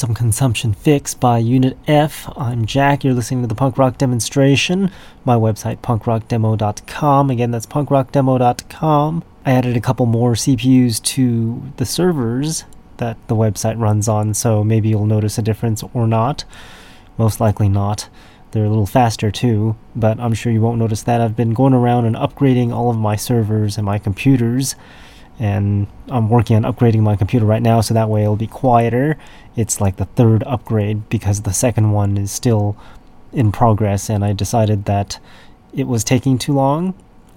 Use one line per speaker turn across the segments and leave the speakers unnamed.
There consumption fix by Unit F. I'm Jack. You're listening to the punk rock demonstration. My website, punkrockdemo.com. Again, that's punkrockdemo.com. I added a couple more CPUs to the servers that the website runs on, so maybe you'll notice a difference or not. Most likely not. They're a little faster too, but I'm sure you won't notice that. I've been going around and upgrading all of my servers and my computers and I'm working on upgrading my computer right now so that way it'll be quieter. It's like the third upgrade because the second one is still in progress, and I decided that it was taking too long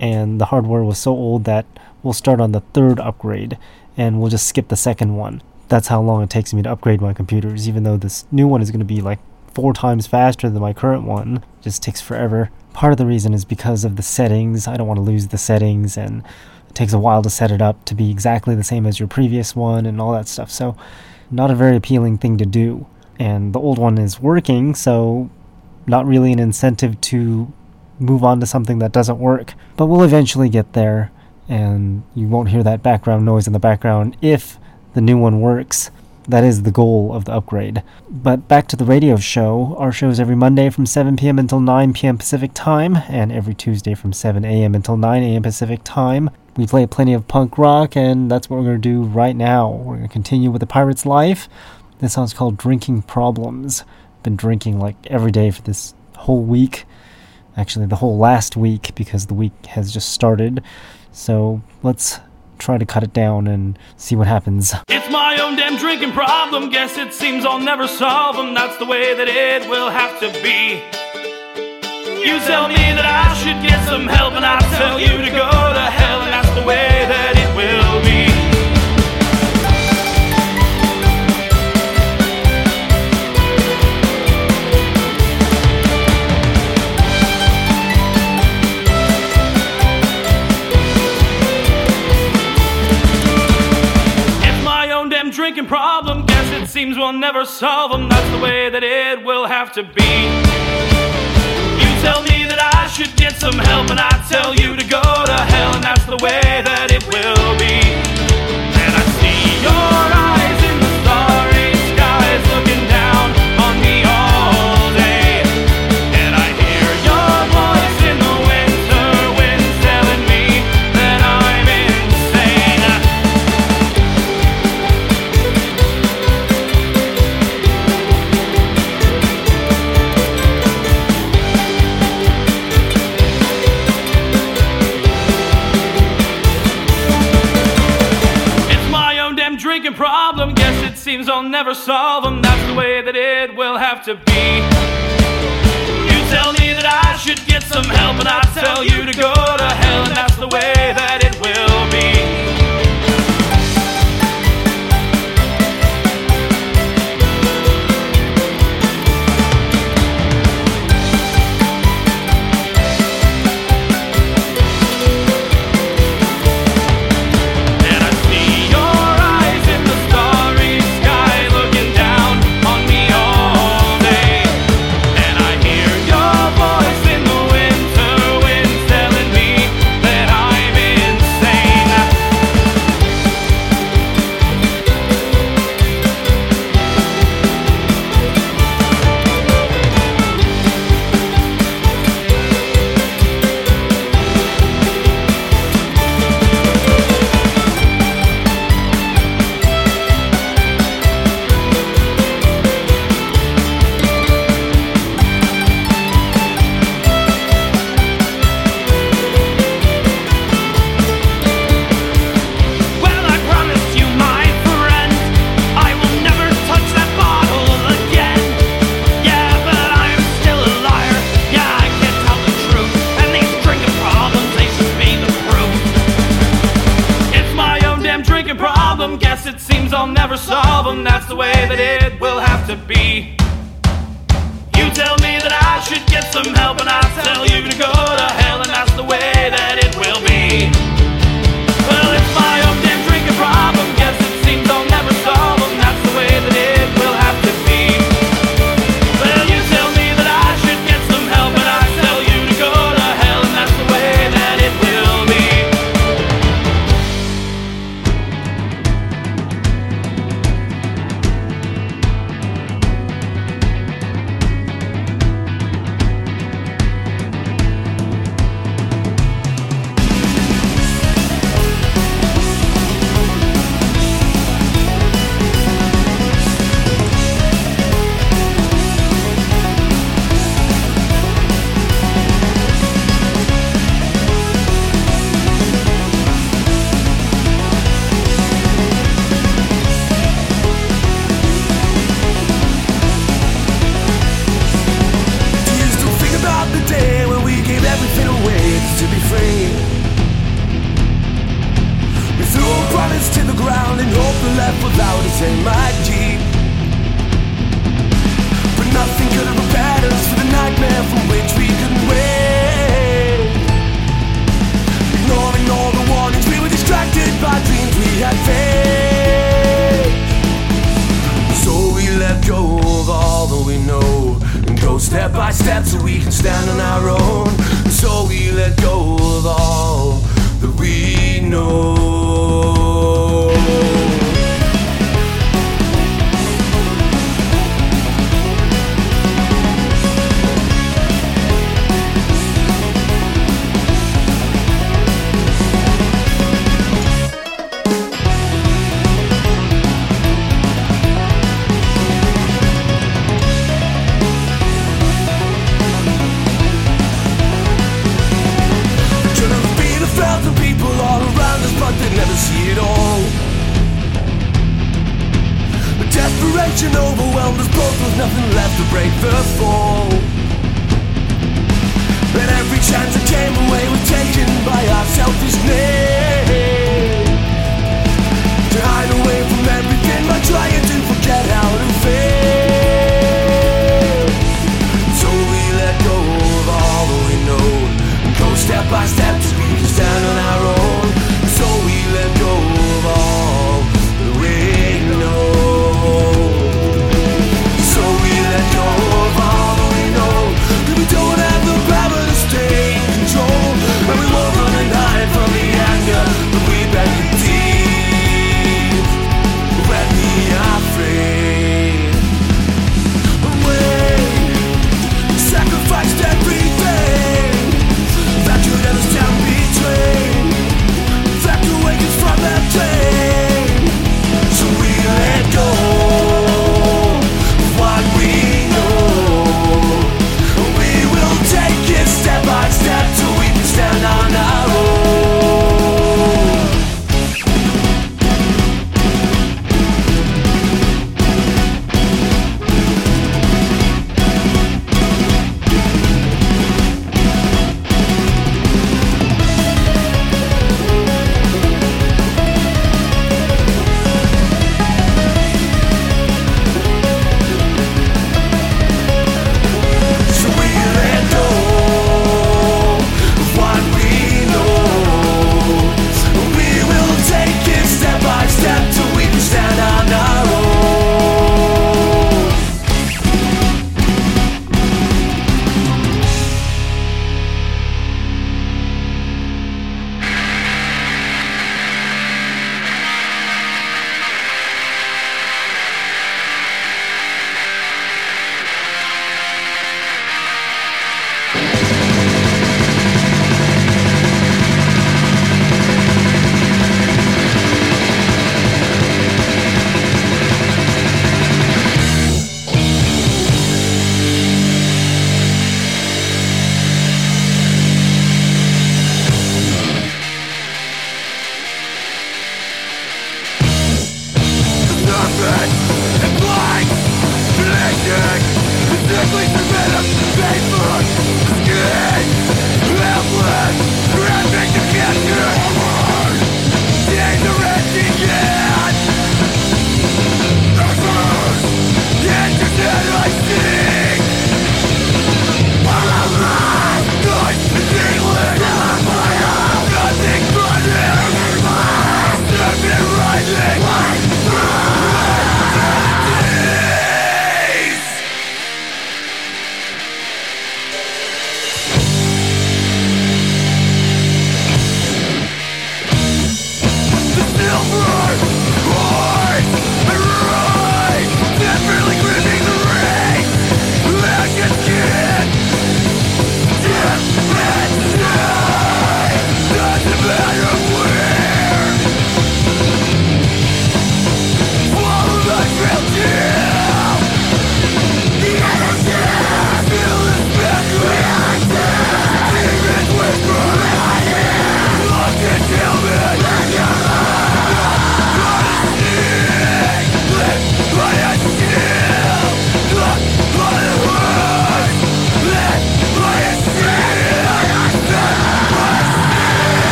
and the hardware was so old that we'll start on the third upgrade and we'll just skip the second one. That's how long it takes me to upgrade my computers, even though this new one is going to be like four times faster than my current one. It just takes forever. Part of the reason is because of the settings. I don't want to lose the settings and takes a while to set it up to be exactly the same as your previous one and all that stuff. So, not a very appealing thing to do. And the old one is working, so not really an incentive to move on to something that doesn't work. But we'll eventually get there, and you won't hear that background noise in the background if the new one works. That is the goal of the upgrade. But back to the radio show. Our show is every Monday from 7 p.m. until 9 p.m. Pacific Time, and every Tuesday from 7 a.m. until 9 a.m. Pacific Time. We play plenty of punk rock, and that's what we're going to do right now. We're going to continue with The Pirate's Life. This song's called Drinking Problems. Been drinking like every day for this whole week. Actually, the whole last week, because the week has just started. So let's try to cut it down and see what happens.
It's my own damn drinking problem. Guess it seems I'll never solve them. That's the way that it will have to be. You tell me that I should get some help, and I tell you to go to hell, and that's the way seems we'll never solve them. That's the way that it will have to be. You tell me that I should get some help, and I tell you to go to hell, and that's the way that it will be. never solve them. That's the way that it will have to be. You tell me that I should get some help, and I tell you to go to hell, and that's the way that it will be.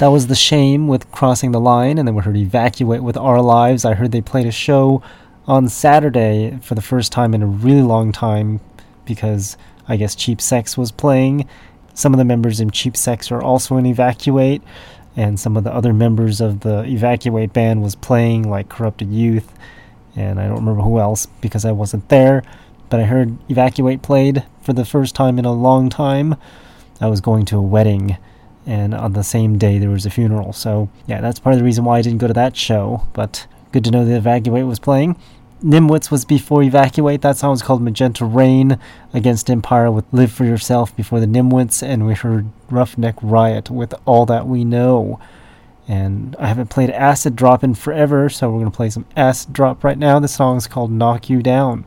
That
was the
shame with crossing the line, and then we heard Evacuate with Our Lives. I heard they played a show on Saturday for the first time in a really long time because I guess Cheap Sex was playing. Some of the members in Cheap Sex are also in Evacuate, and some of the other members of the Evacuate band was playing, like Corrupted Youth, and I don't remember who else because I wasn't there. But I heard Evacuate played for the first time in a long time. I was going to a wedding and on the same day there was a funeral. So yeah, that's part of the reason why I didn't go to that show. But good to know that Evacuate was playing. Nimwitz was before Evacuate. That song was called Magenta Rain against Empire with Live for Yourself before the Nimwitz, and we heard Roughneck Riot with All That We Know. And I haven't played Acid Drop in forever, so we're going to play some Acid Drop right now. The song's called Knock You Down.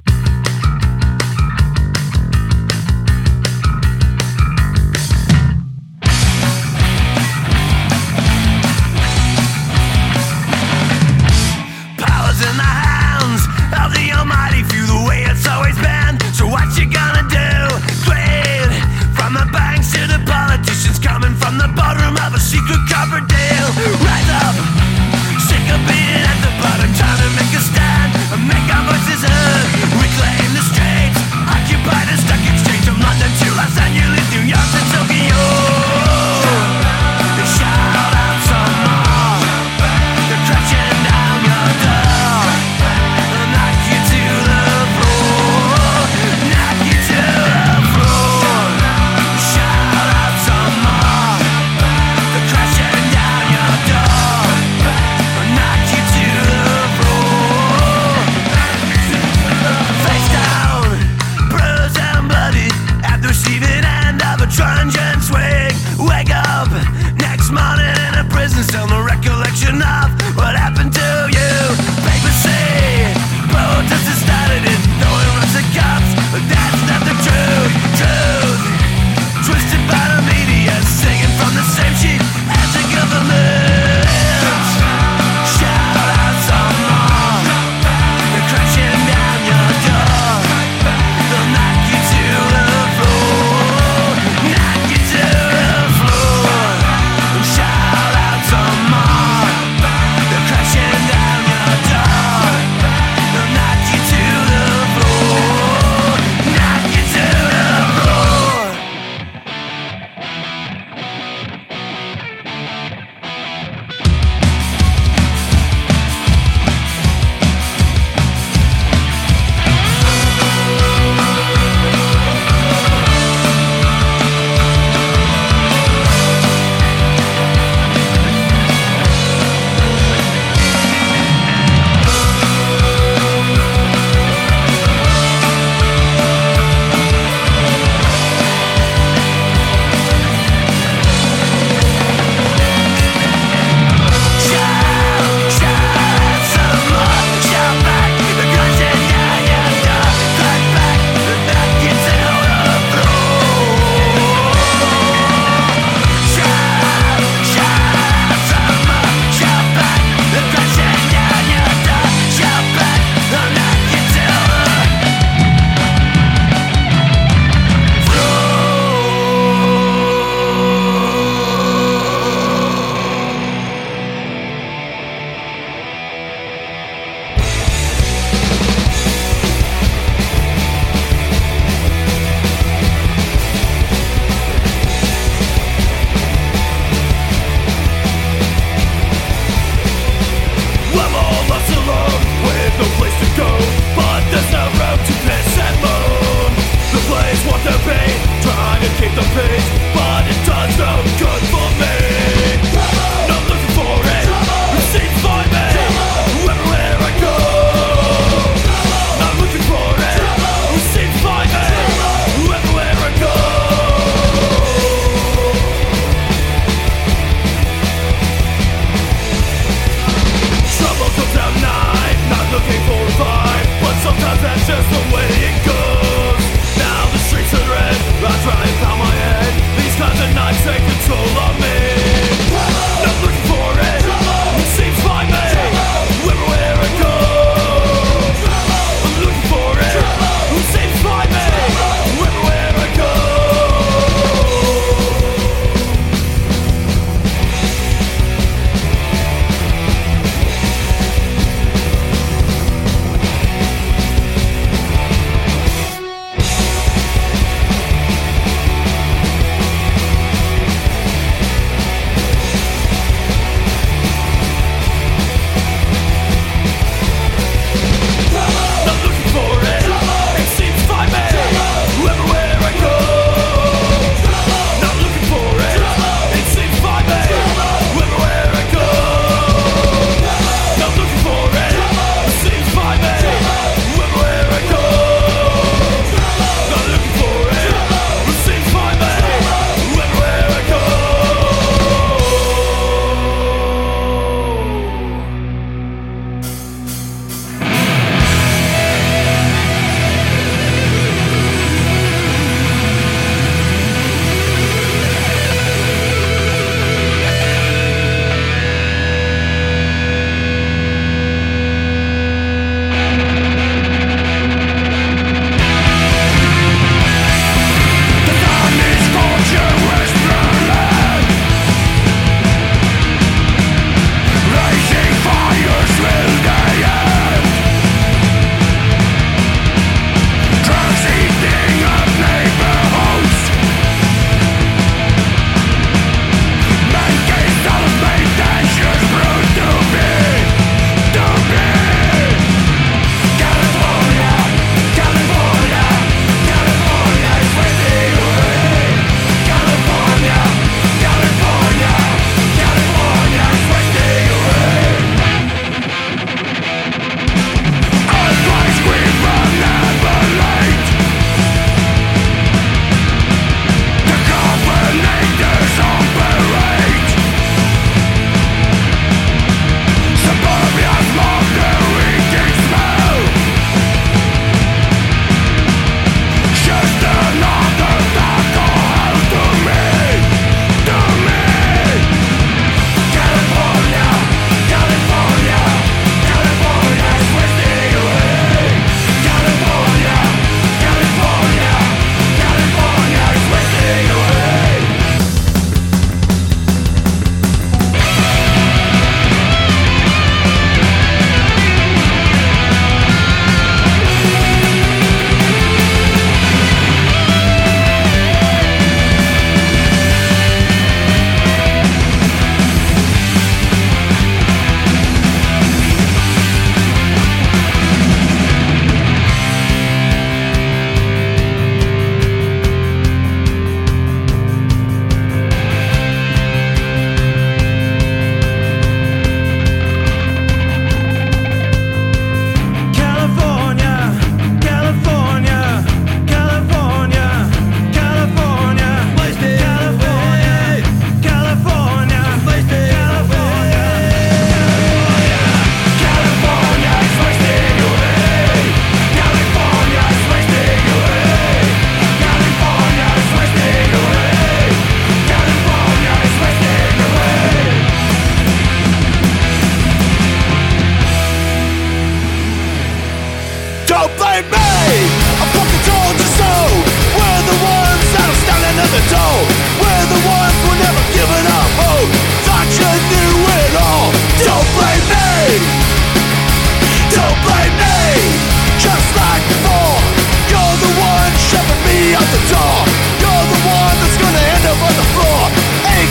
secret Copperdale. Rise up, sick of being.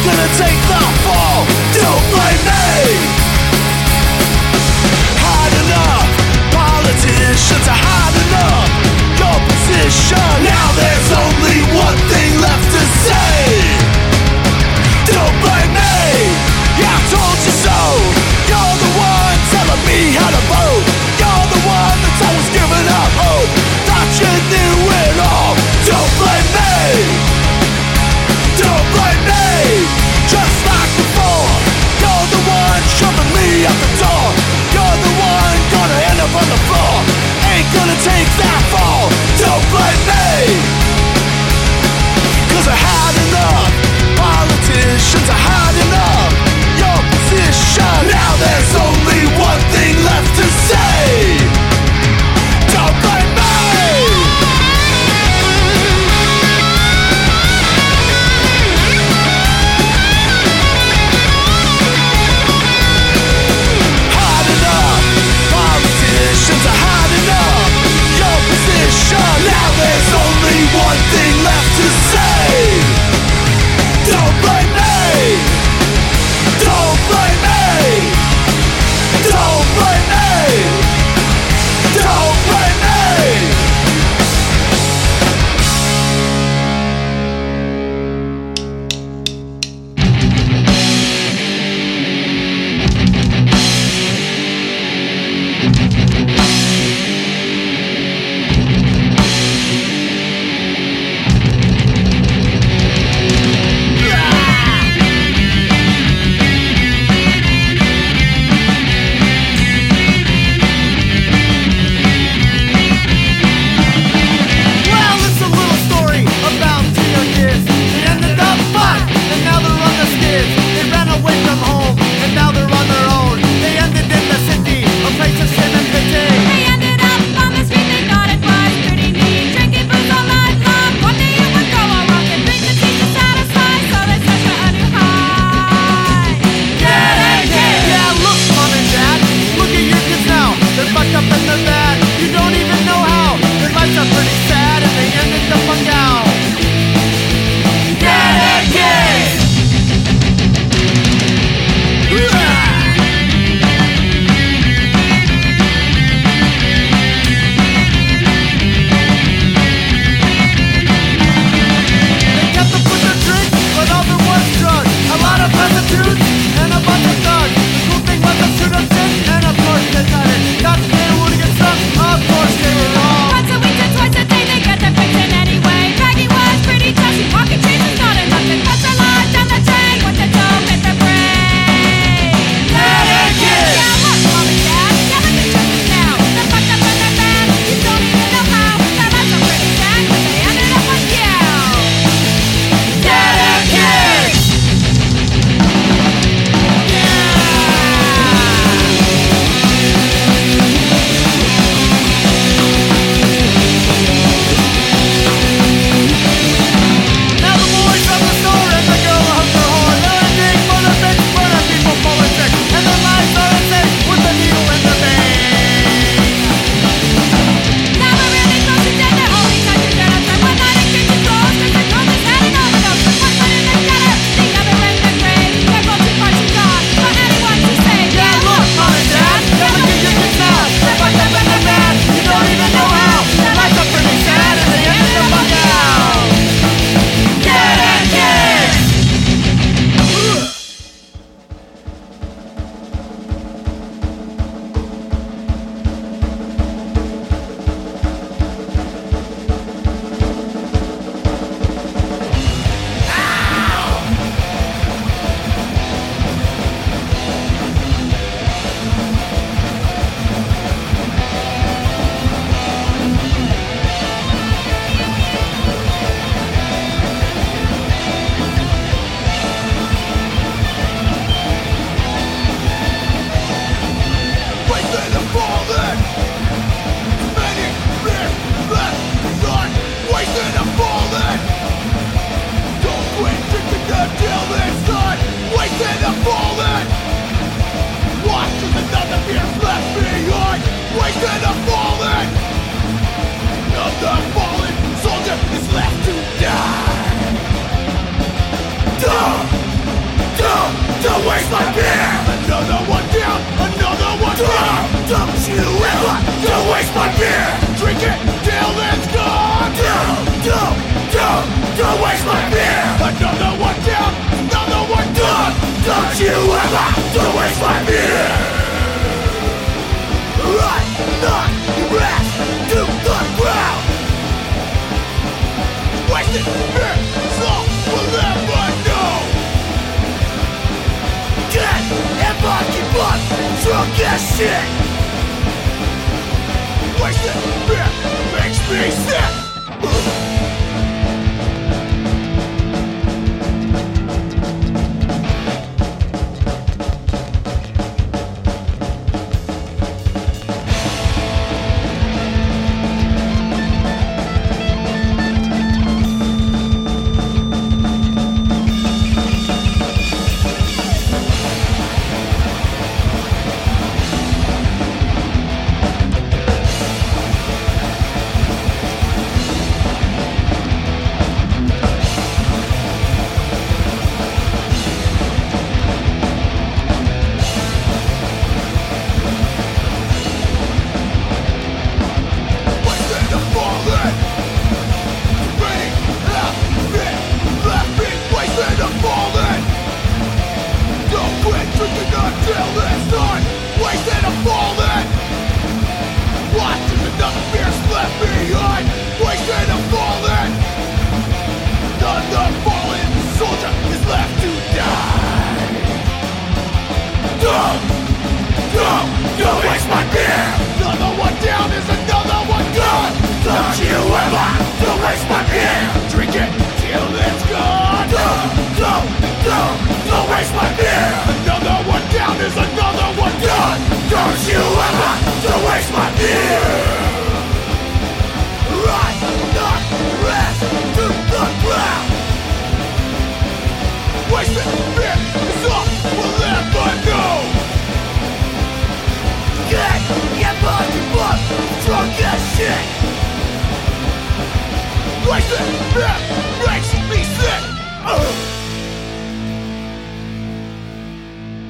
Now take only one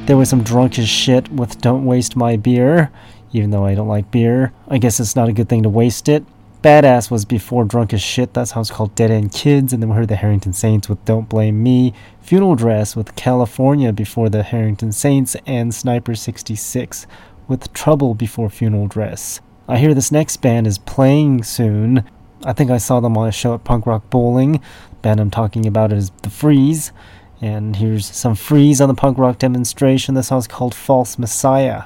There was some drunk as shit with Don't Waste My Beer, even though I don't like beer. I guess it's not a good thing to waste it. Badass was before Drunk as Shit, that song's called Dead End Kids, and then we heard the Harrington Saints with Don't Blame Me, Funeral Dress with California before the Harrington Saints, and Sniper 66 with Trouble before Funeral Dress. I hear this next band is playing soon. I think I saw them on a show at Punk Rock Bowling. The band I'm talking about is The Freeze. And here's some Freeze on the punk rock demonstration. The song's called False Messiah.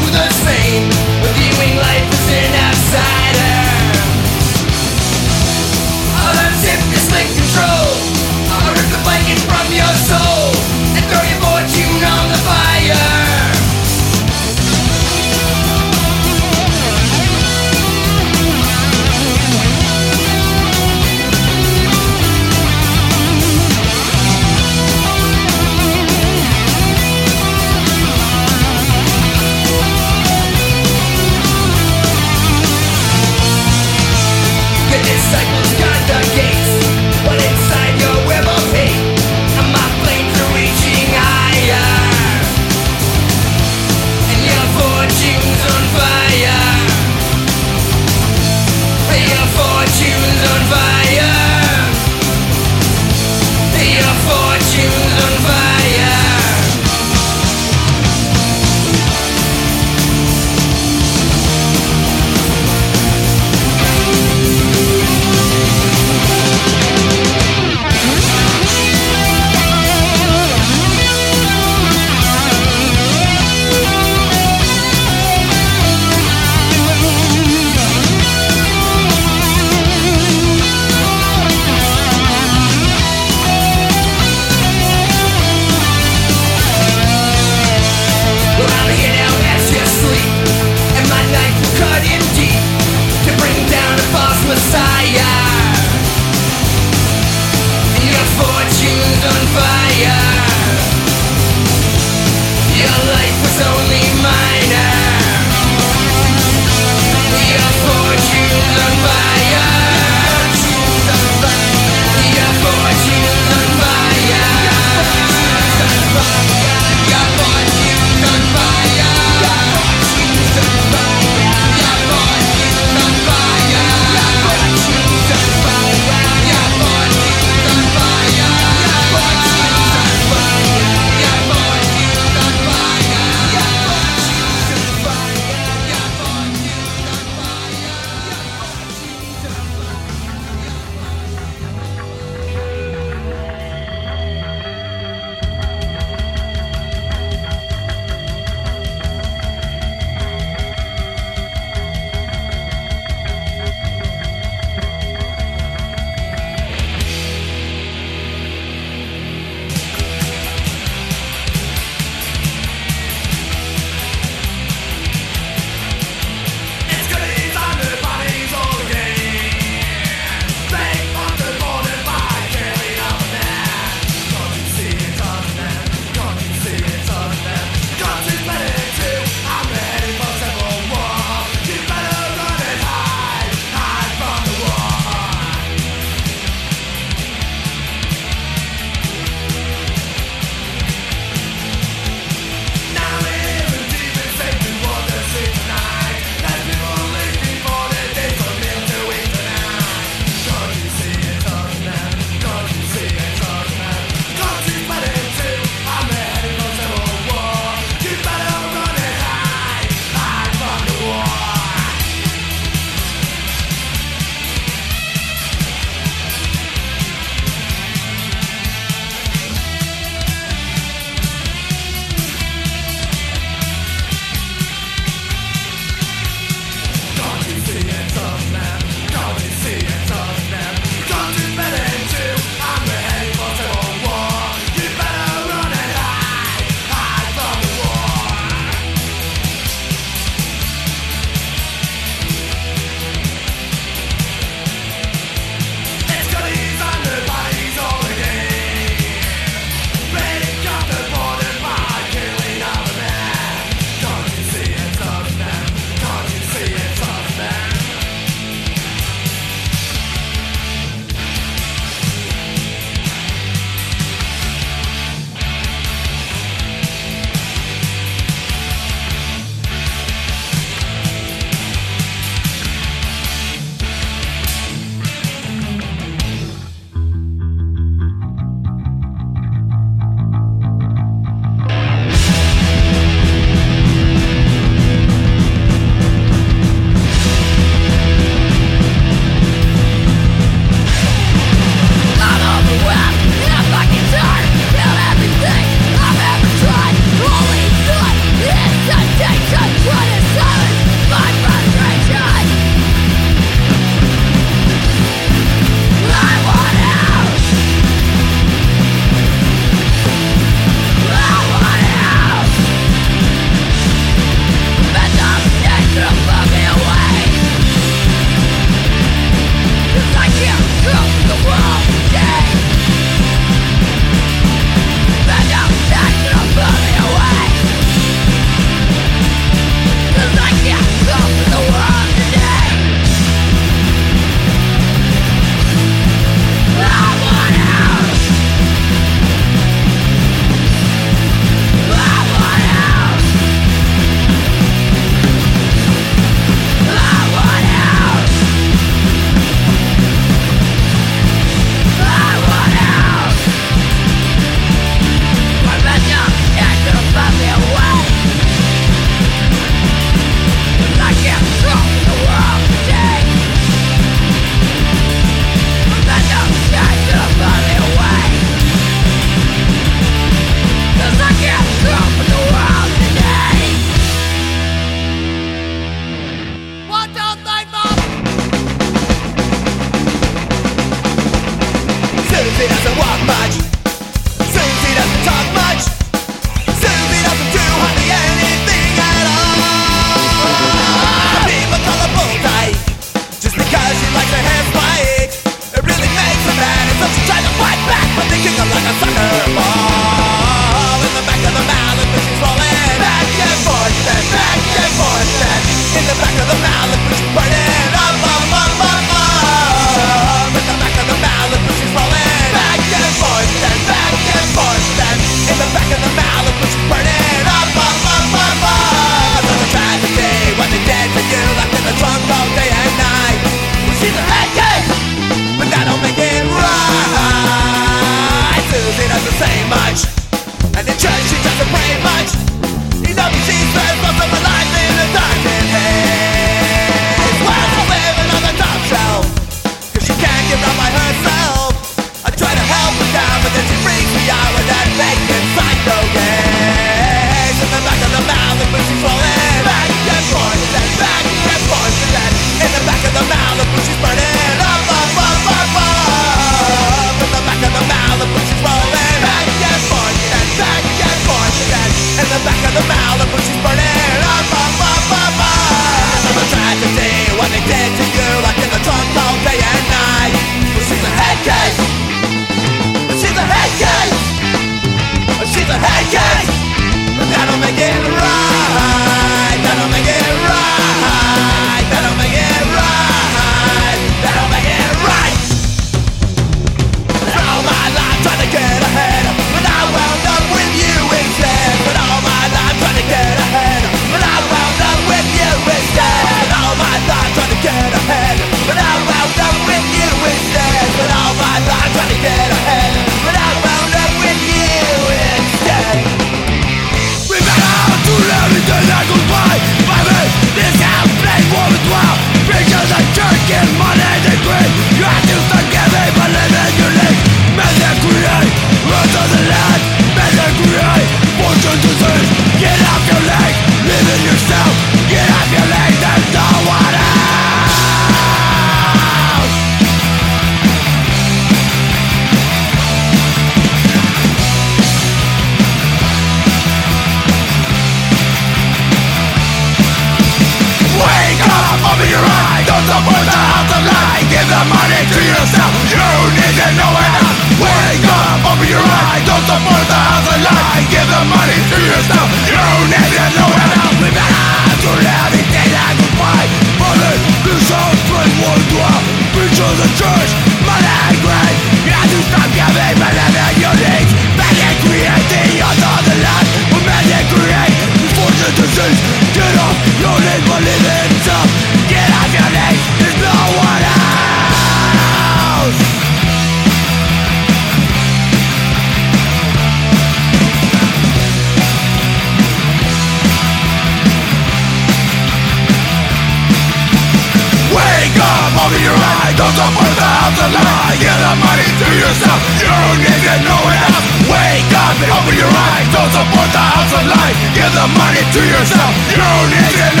To yourself, you need to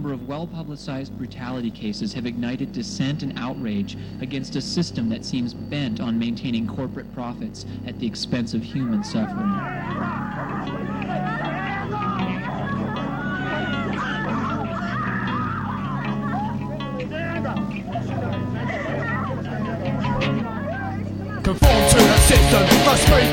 number of well publicized brutality cases have ignited dissent and outrage against a system that seems bent on maintaining corporate profits at the expense of human suffering.
Conform to the system, speak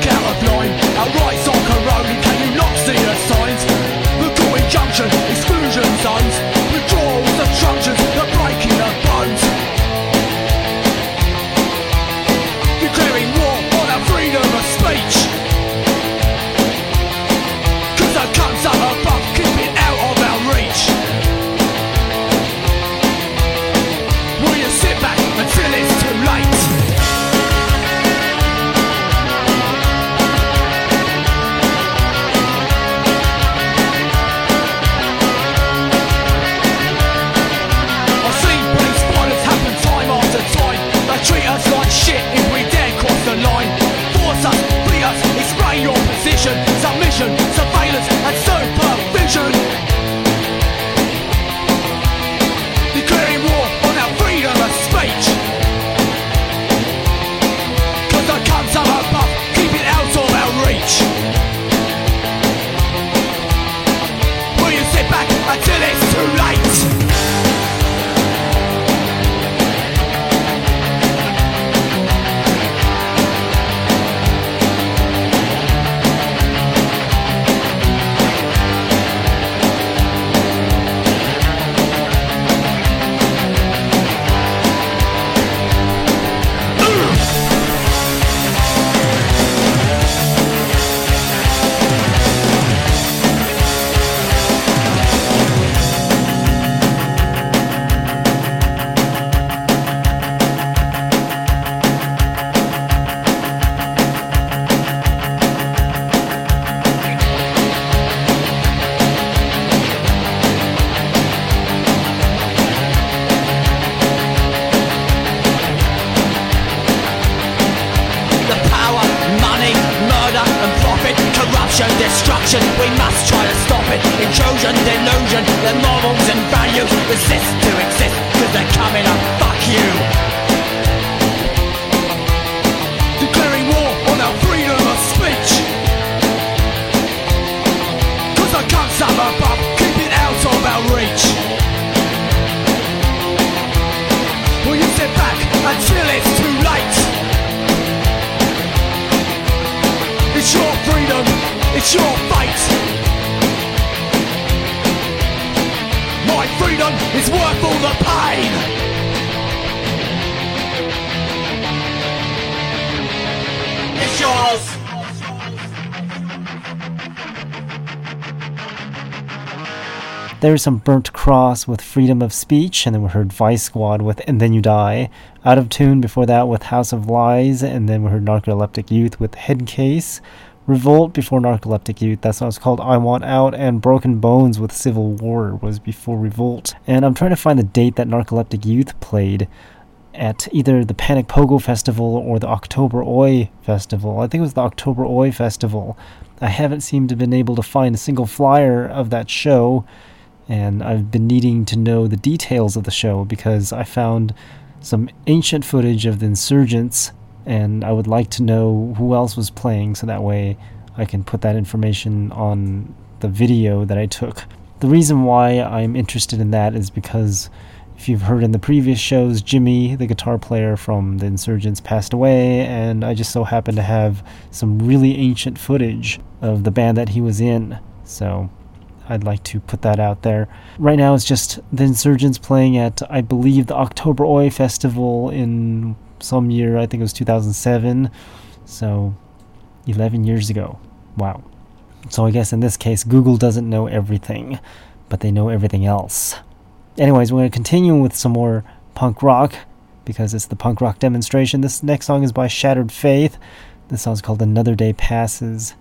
There's some Burnt Cross with Freedom of Speech, and then we heard Vice Squad with And Then You Die. Out of tune before that with House of Lies, and then we heard Narcoleptic Youth with Head Case. Revolt before Narcoleptic Youth, that song's called I Want Out, and Broken Bones with Civil War was before Revolt. And I'm trying to find the date that Narcoleptic Youth played at either the Panic Pogo Festival or the October Oi Festival. I think it was the October Oi Festival. I haven't seemed to been able to find a single flyer of that show, and I've been needing to know the details of the show because I found some ancient footage of the insurgents, and I would like to know who else was playing so that way I can put that information on the video that I took. The reason why I'm interested in that is because if you've heard in the previous shows, Jimmy, the guitar player from the Insurgents, passed away, and I just so happen to have some really ancient footage of the band that he was in. So I'd like to put that out there. Right now, it's just the Insurgents playing at, I believe, the October Oi Festival in some year. I think it was 2007. So 11 years ago. Wow. So I guess in this case, Google doesn't know everything, but they know everything else. Anyways, we're going to continue with some more punk rock because it's the punk rock demonstration. This next song is by Shattered Faith. This song's called Another Day Passes.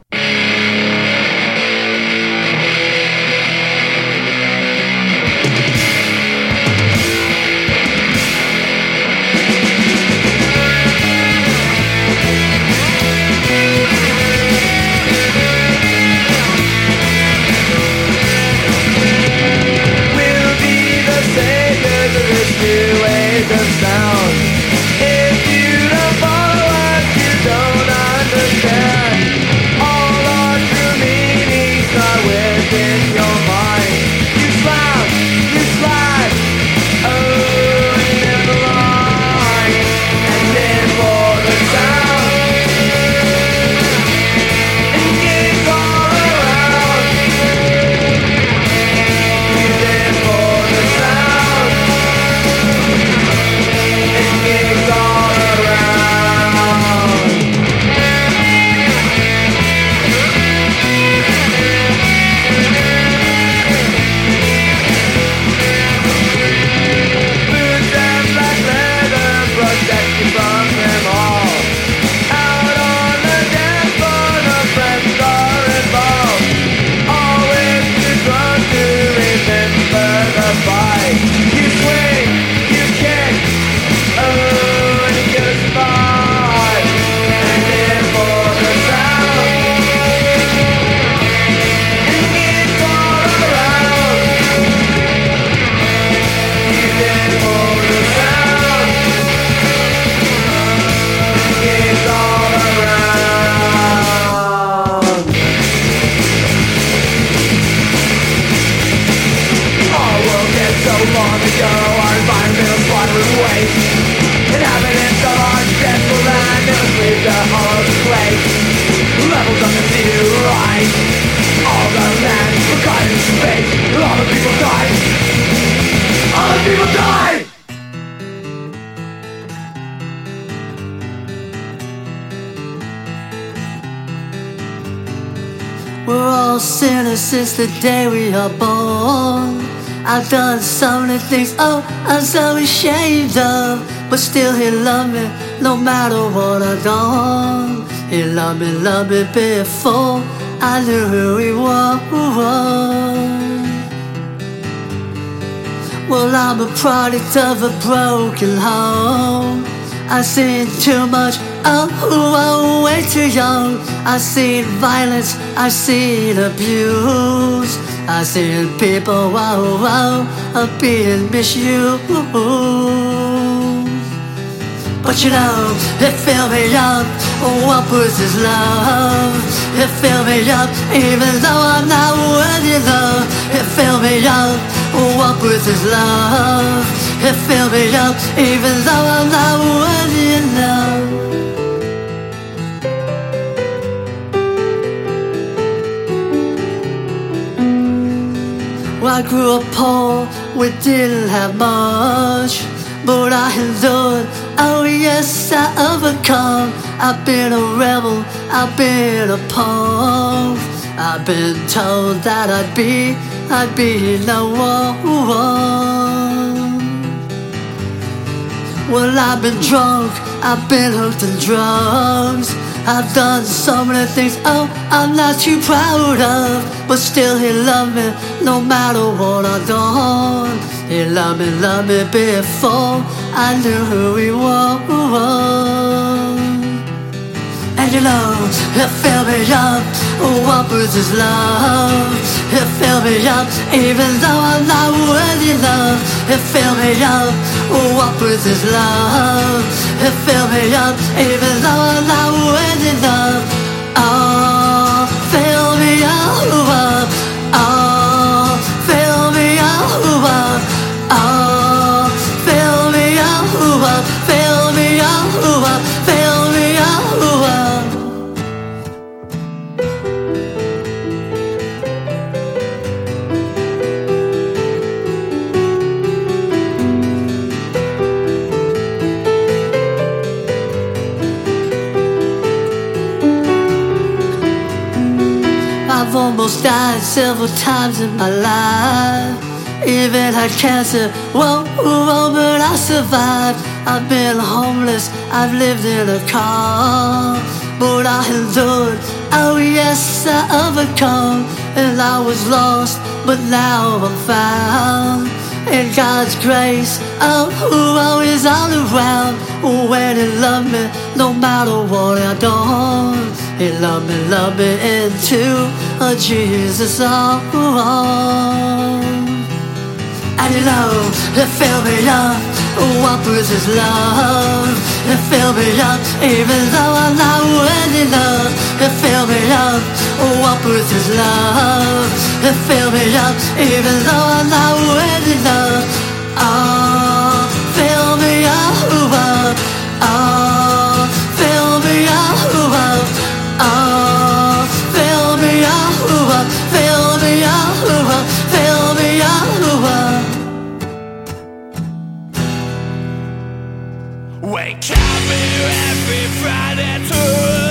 Loved me before I knew who He was. Well, I'm a product of a broken home. I've seen too much, oh, oh, way too young. I've seen violence, I've seen abuse. I've seen people, wow, wow, being misused. You know, it filled me up. What was his love? It filled me up, even though I'm not worthy love. It filled me up. What was his love? It filled me up, even though I'm not worthy enough. I grew up poor, we didn't have much. But I endured, oh yes, I overcome. I've been a rebel, I've been a punk. I've been told that I'd be, I'd be no one. Well, I've been drunk, I've been hooked on drugs. I've done so many things, oh, I'm not too proud of. But still, he loved me no matter what I've done. He loved me, loved me before I knew who he was. And you know, it filled me up. What was his love? It filled me up, even though I'm not worthy love. It filled me up. What was his love? It filled me up, even though I'm not worthy love. Oh, fill me up. Almost died several times in my life. Even had cancer, whoa, whoa, but I survived. I've been homeless, I've lived in a car, but I endured. Oh yes, I overcome, and I was lost, but now I'm found. In God's grace, oh, oh, is all around. When He loved me, no matter what I done, He loved me, loved me into a Jesus arms. And you know, it filled me up. What was his love? It filled me up, even though I'm not worthy love. It filled me up. What was his love? It filled me up, even though I'm not worthy love. Oh, fill me up. Oh,
Friday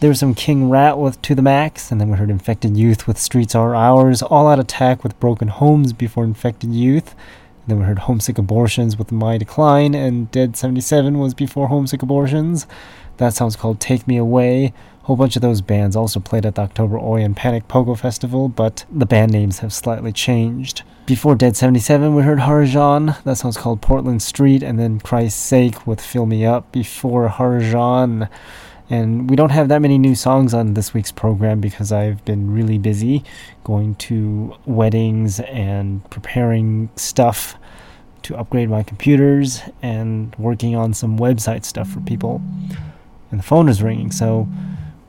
There was some King Rat with To the Max, and then we heard Infected Youth with Streets Are Ours, All Out Attack with Broken Homes before Infected Youth. And then we heard Homesick Abortions with My Decline, and Dead 77 was before Homesick Abortions. That song's called Take Me Away. A whole bunch of those bands also played at the October Oi and Panic Pogo Festival, but the band names have slightly changed. Before Dead 77, we heard Harajan. That song's called Portland Street, and then Christ's Sake with Fill Me Up before Harajan. And we don't have that many new songs on this week's program because I've been really busy going to weddings and preparing stuff to upgrade my computers and working on some website stuff for people. And the phone is ringing, so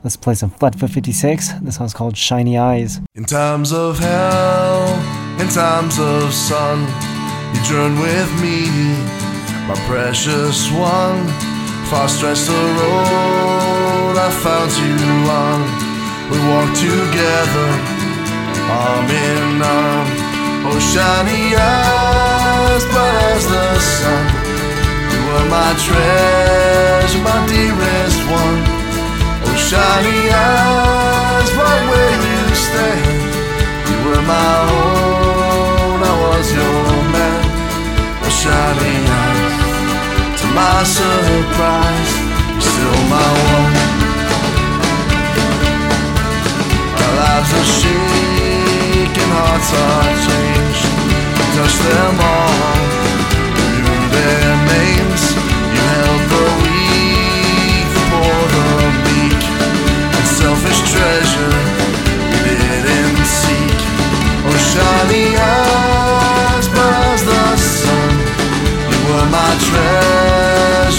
let's play some Flatfoot 56. This song's called Shiny Eyes.
In times of hell, in times of sun, you journey with me, my precious one. Far stretched the road I found you on. We walked together, arm in arm. Oh, shiny eyes, bright as the sun. You were my treasure, my dearest one. Oh, shiny eyes, right where you stay. You were my own, I was your man. Oh, shiny eyes, my surprise, you're still my one. Our lives are shaking, hearts are changed. You touched them all,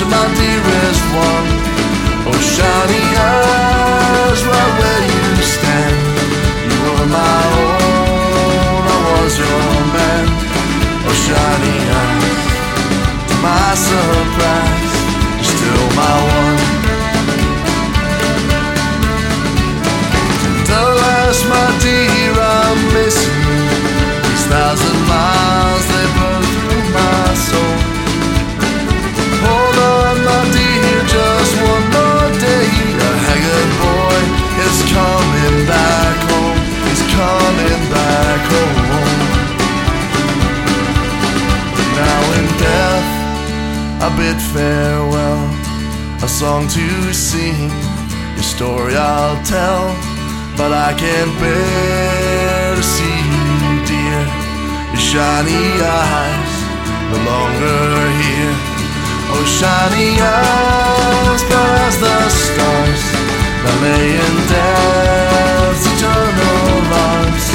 treasure, my dearest one. Oh, shiny eyes, where you stand. You were my own, I was your man. Oh, shiny eyes, to my surprise, bid farewell. A song to sing, your story I'll tell. But I can't bear to see you, dear. Your shiny eyes no longer here. Oh, shiny eyes, bright as the stars that lay in death's eternal arms.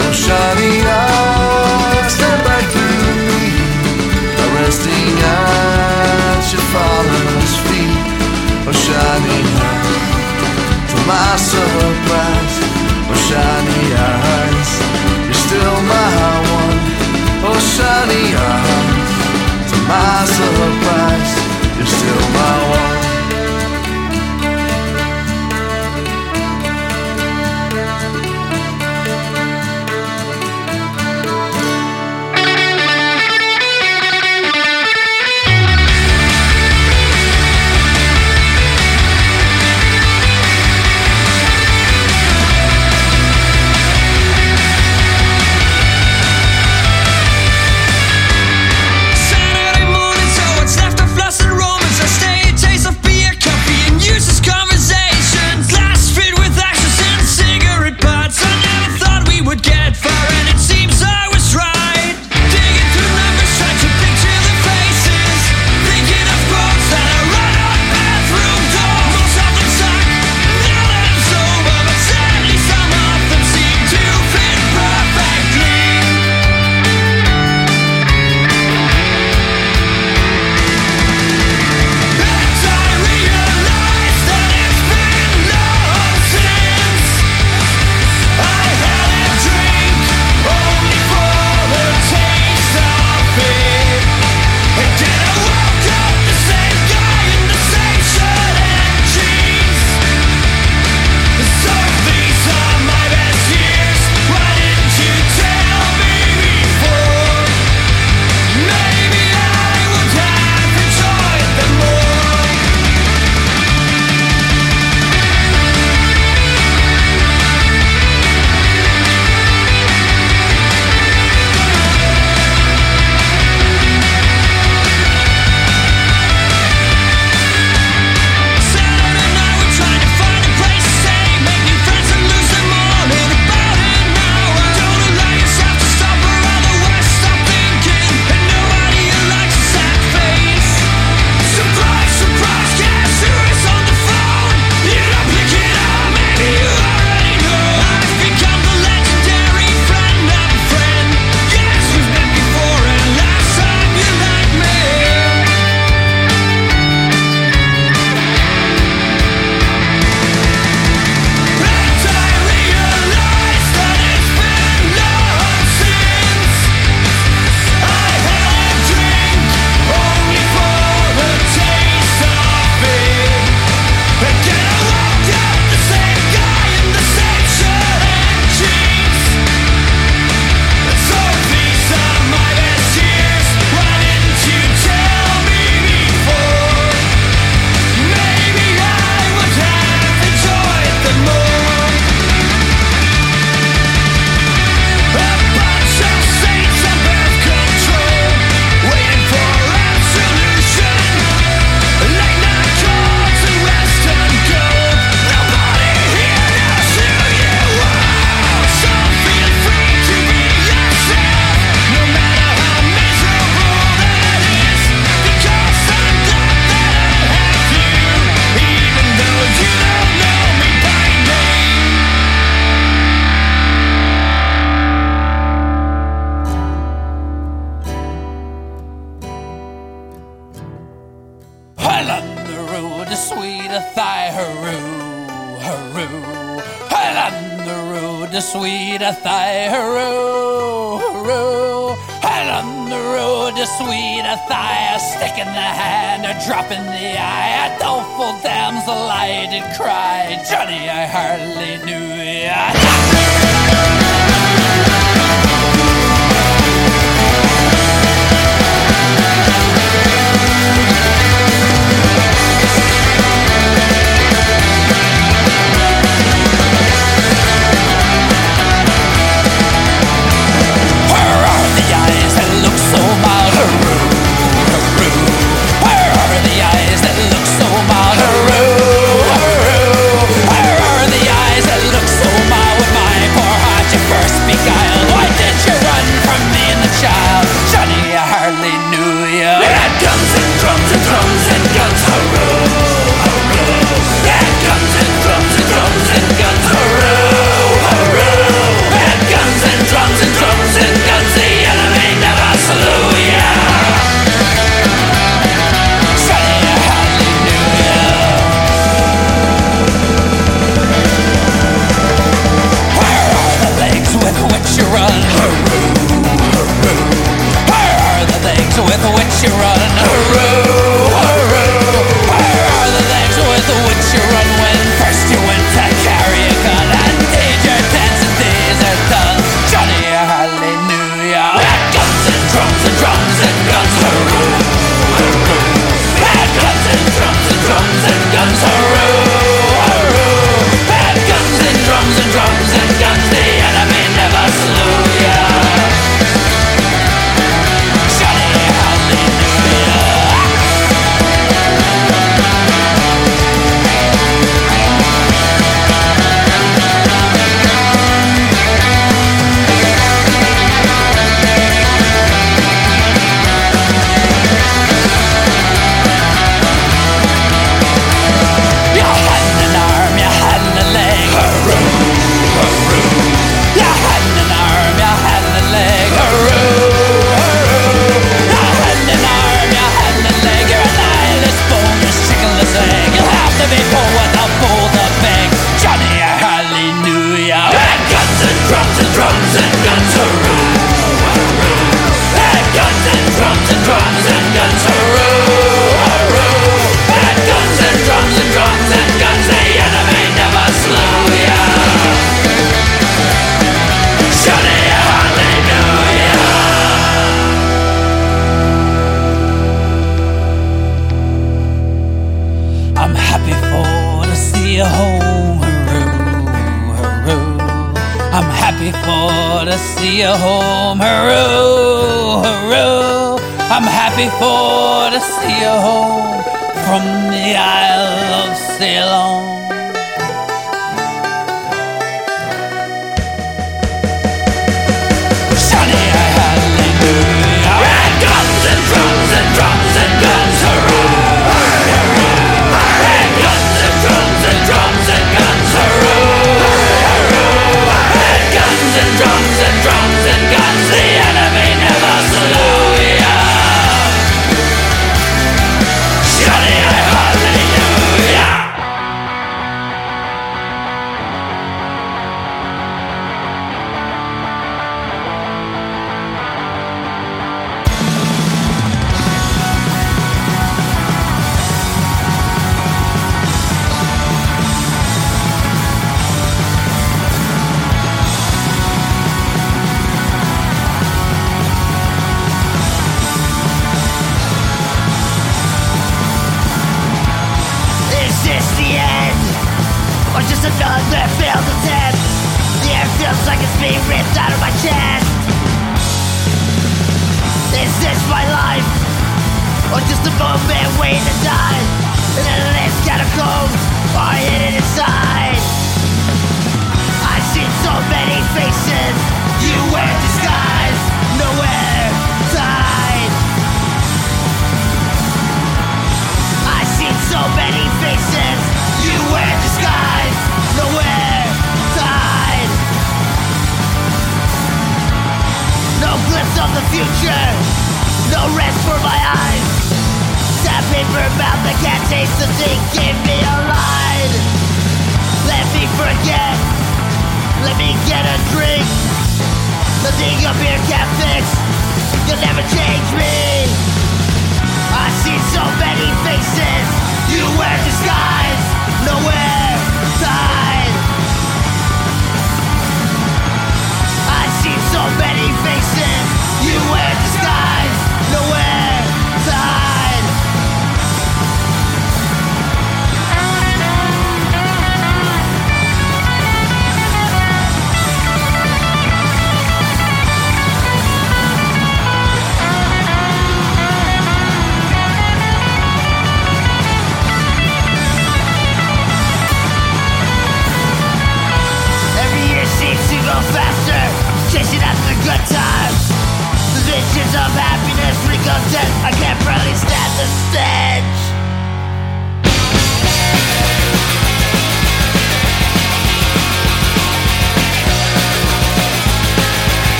Oh, shiny eyes, stand back through me, resting at Oh, shiny eyes, to my surprise. Oh, shiny eyes, you're still my one. Oh, shiny eyes,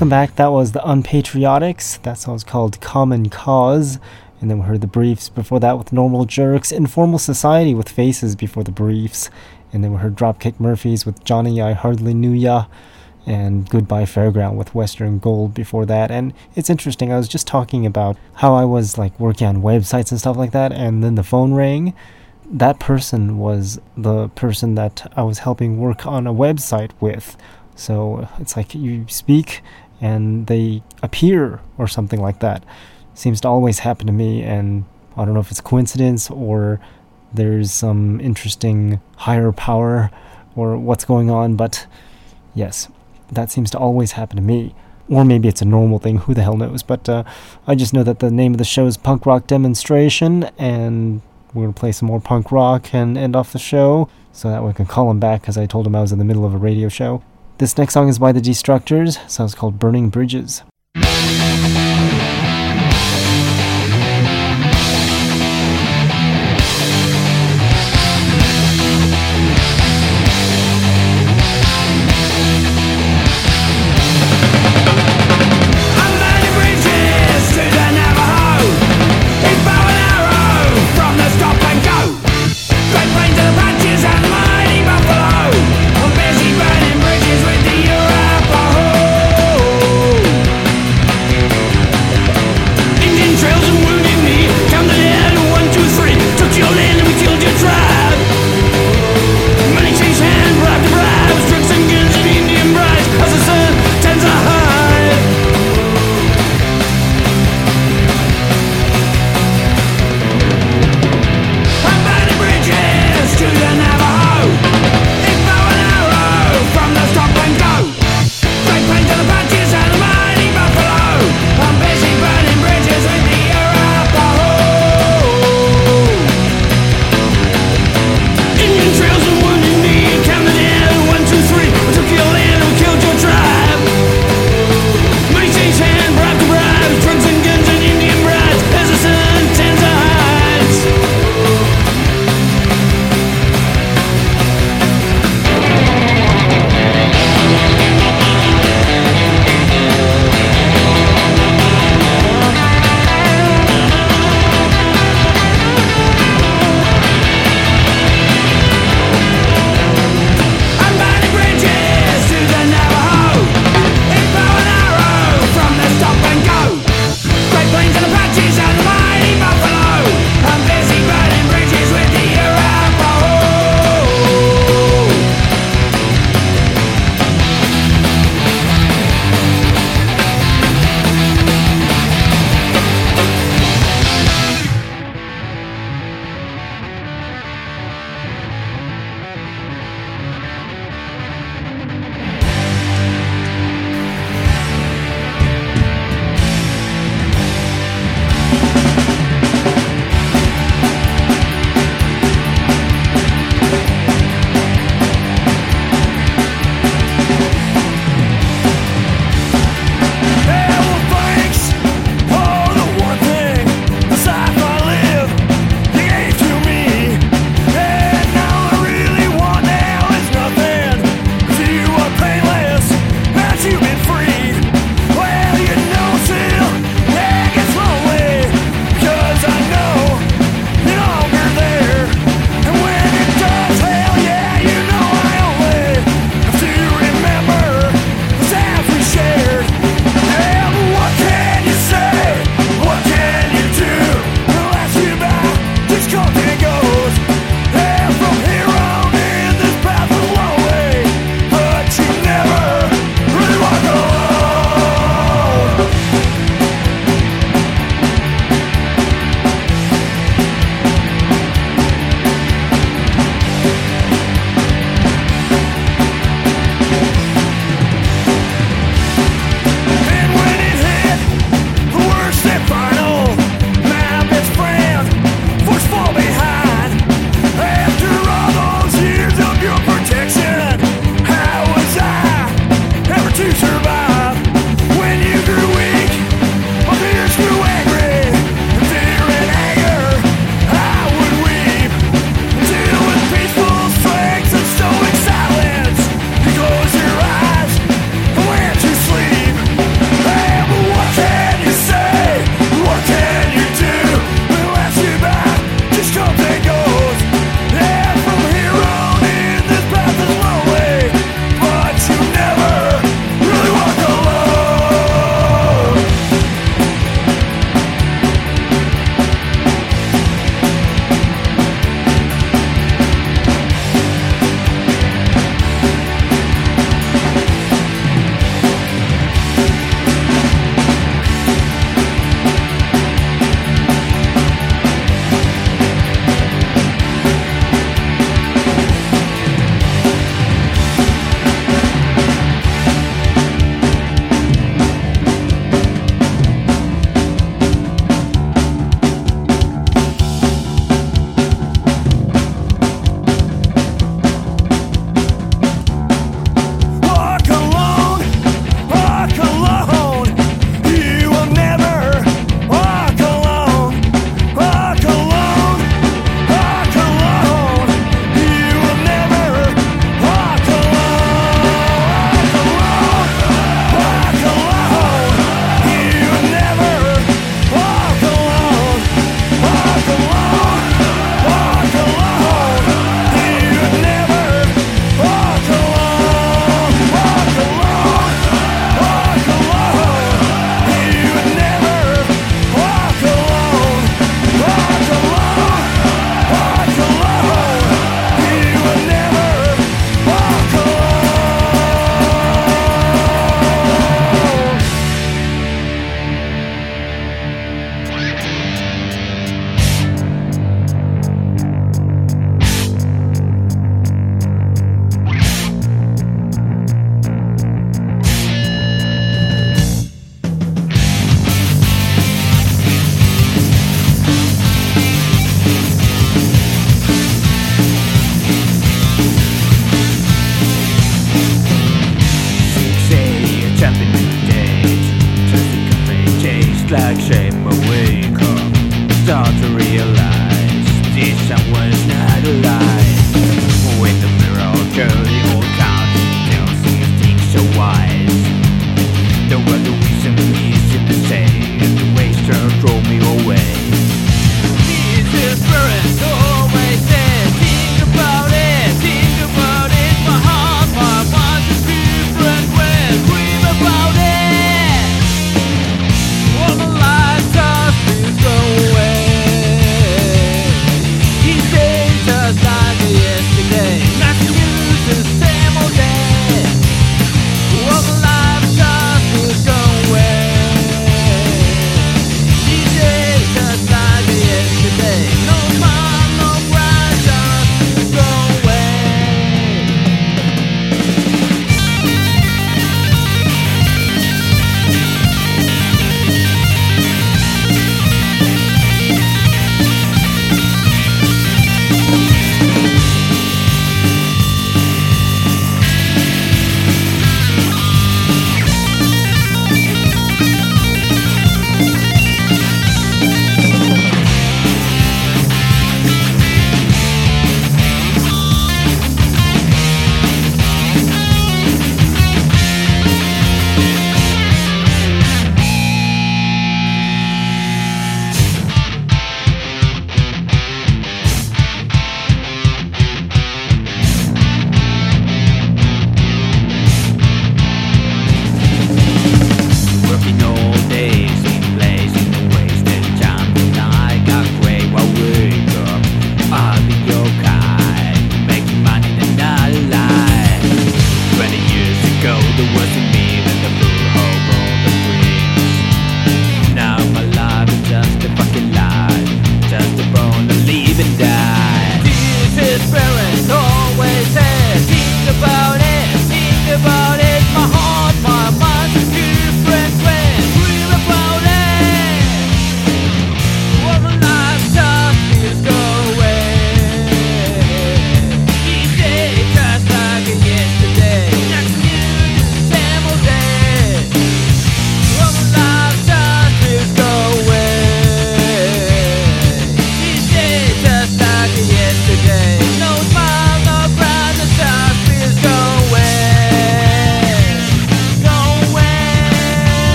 Welcome back. That was the Unpatriotics. That song's called Common Cause. And then we heard the Briefs before that with Normal Jerks, Informal Society with Faces before the Briefs. And then we heard Dropkick Murphys with Johnny I Hardly Knew Ya. And Goodbye Fairground with Western Gold before that. And it's interesting, I was just talking about how I was like working on websites and stuff like that, and then the phone rang. That person was the person that I was helping work on a website with. So it's like you speak and they appear or something like that. Seems to always happen to me, and I don't know if it's coincidence or there's some interesting higher power or what's going on, but yes, that seems to always happen to me. Or maybe it's a normal thing, who the hell knows? But uh, I just know that the name of the show is Punk Rock Demonstration, and we're going to play some more punk rock and end off the show so that we can call him back because I told him I was in the middle of a radio show. This next song is by the Destructors, it's called Burning Bridges.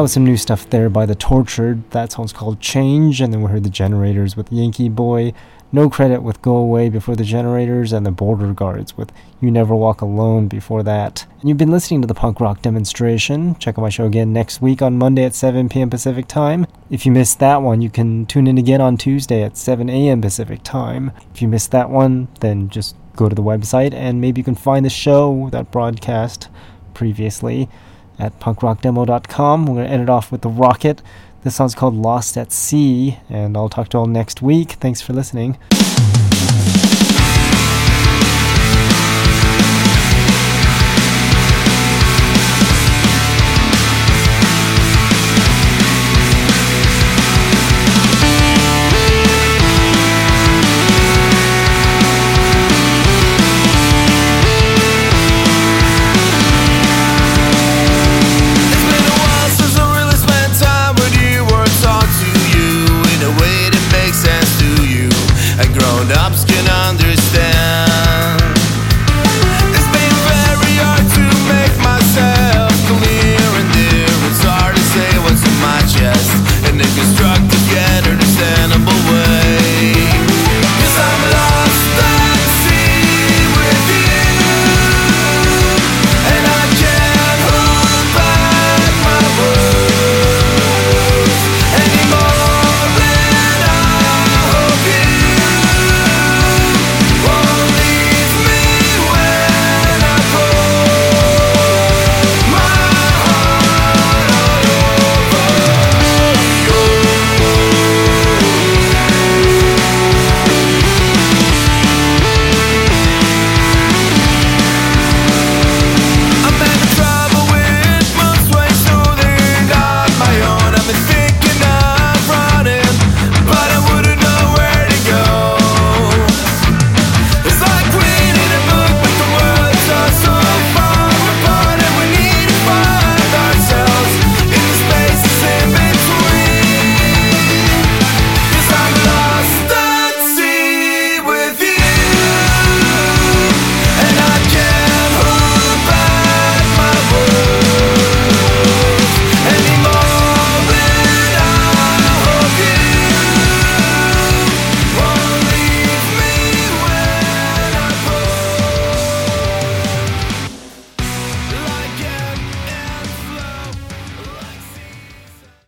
That was some new stuff there by The Tortured. That song's called Change. And then we heard The Generators with Yankee Boy. No Credit with Go Away before The Generators. And The Border Guards with You Never Walk Alone before that. And you've been listening to the punk rock demonstration. Check out my show again next week on Monday at 7 p.m. Pacific Time. If you missed that one, you can tune in again on Tuesday at 7 a.m. Pacific Time. If you missed that one, then just go to the website and maybe you can find the show that broadcast previously at punkrockdemo.com. We're going to end it off with The Rocket. This song's called Lost at Sea, and I'll talk to you all next week. Thanks for listening.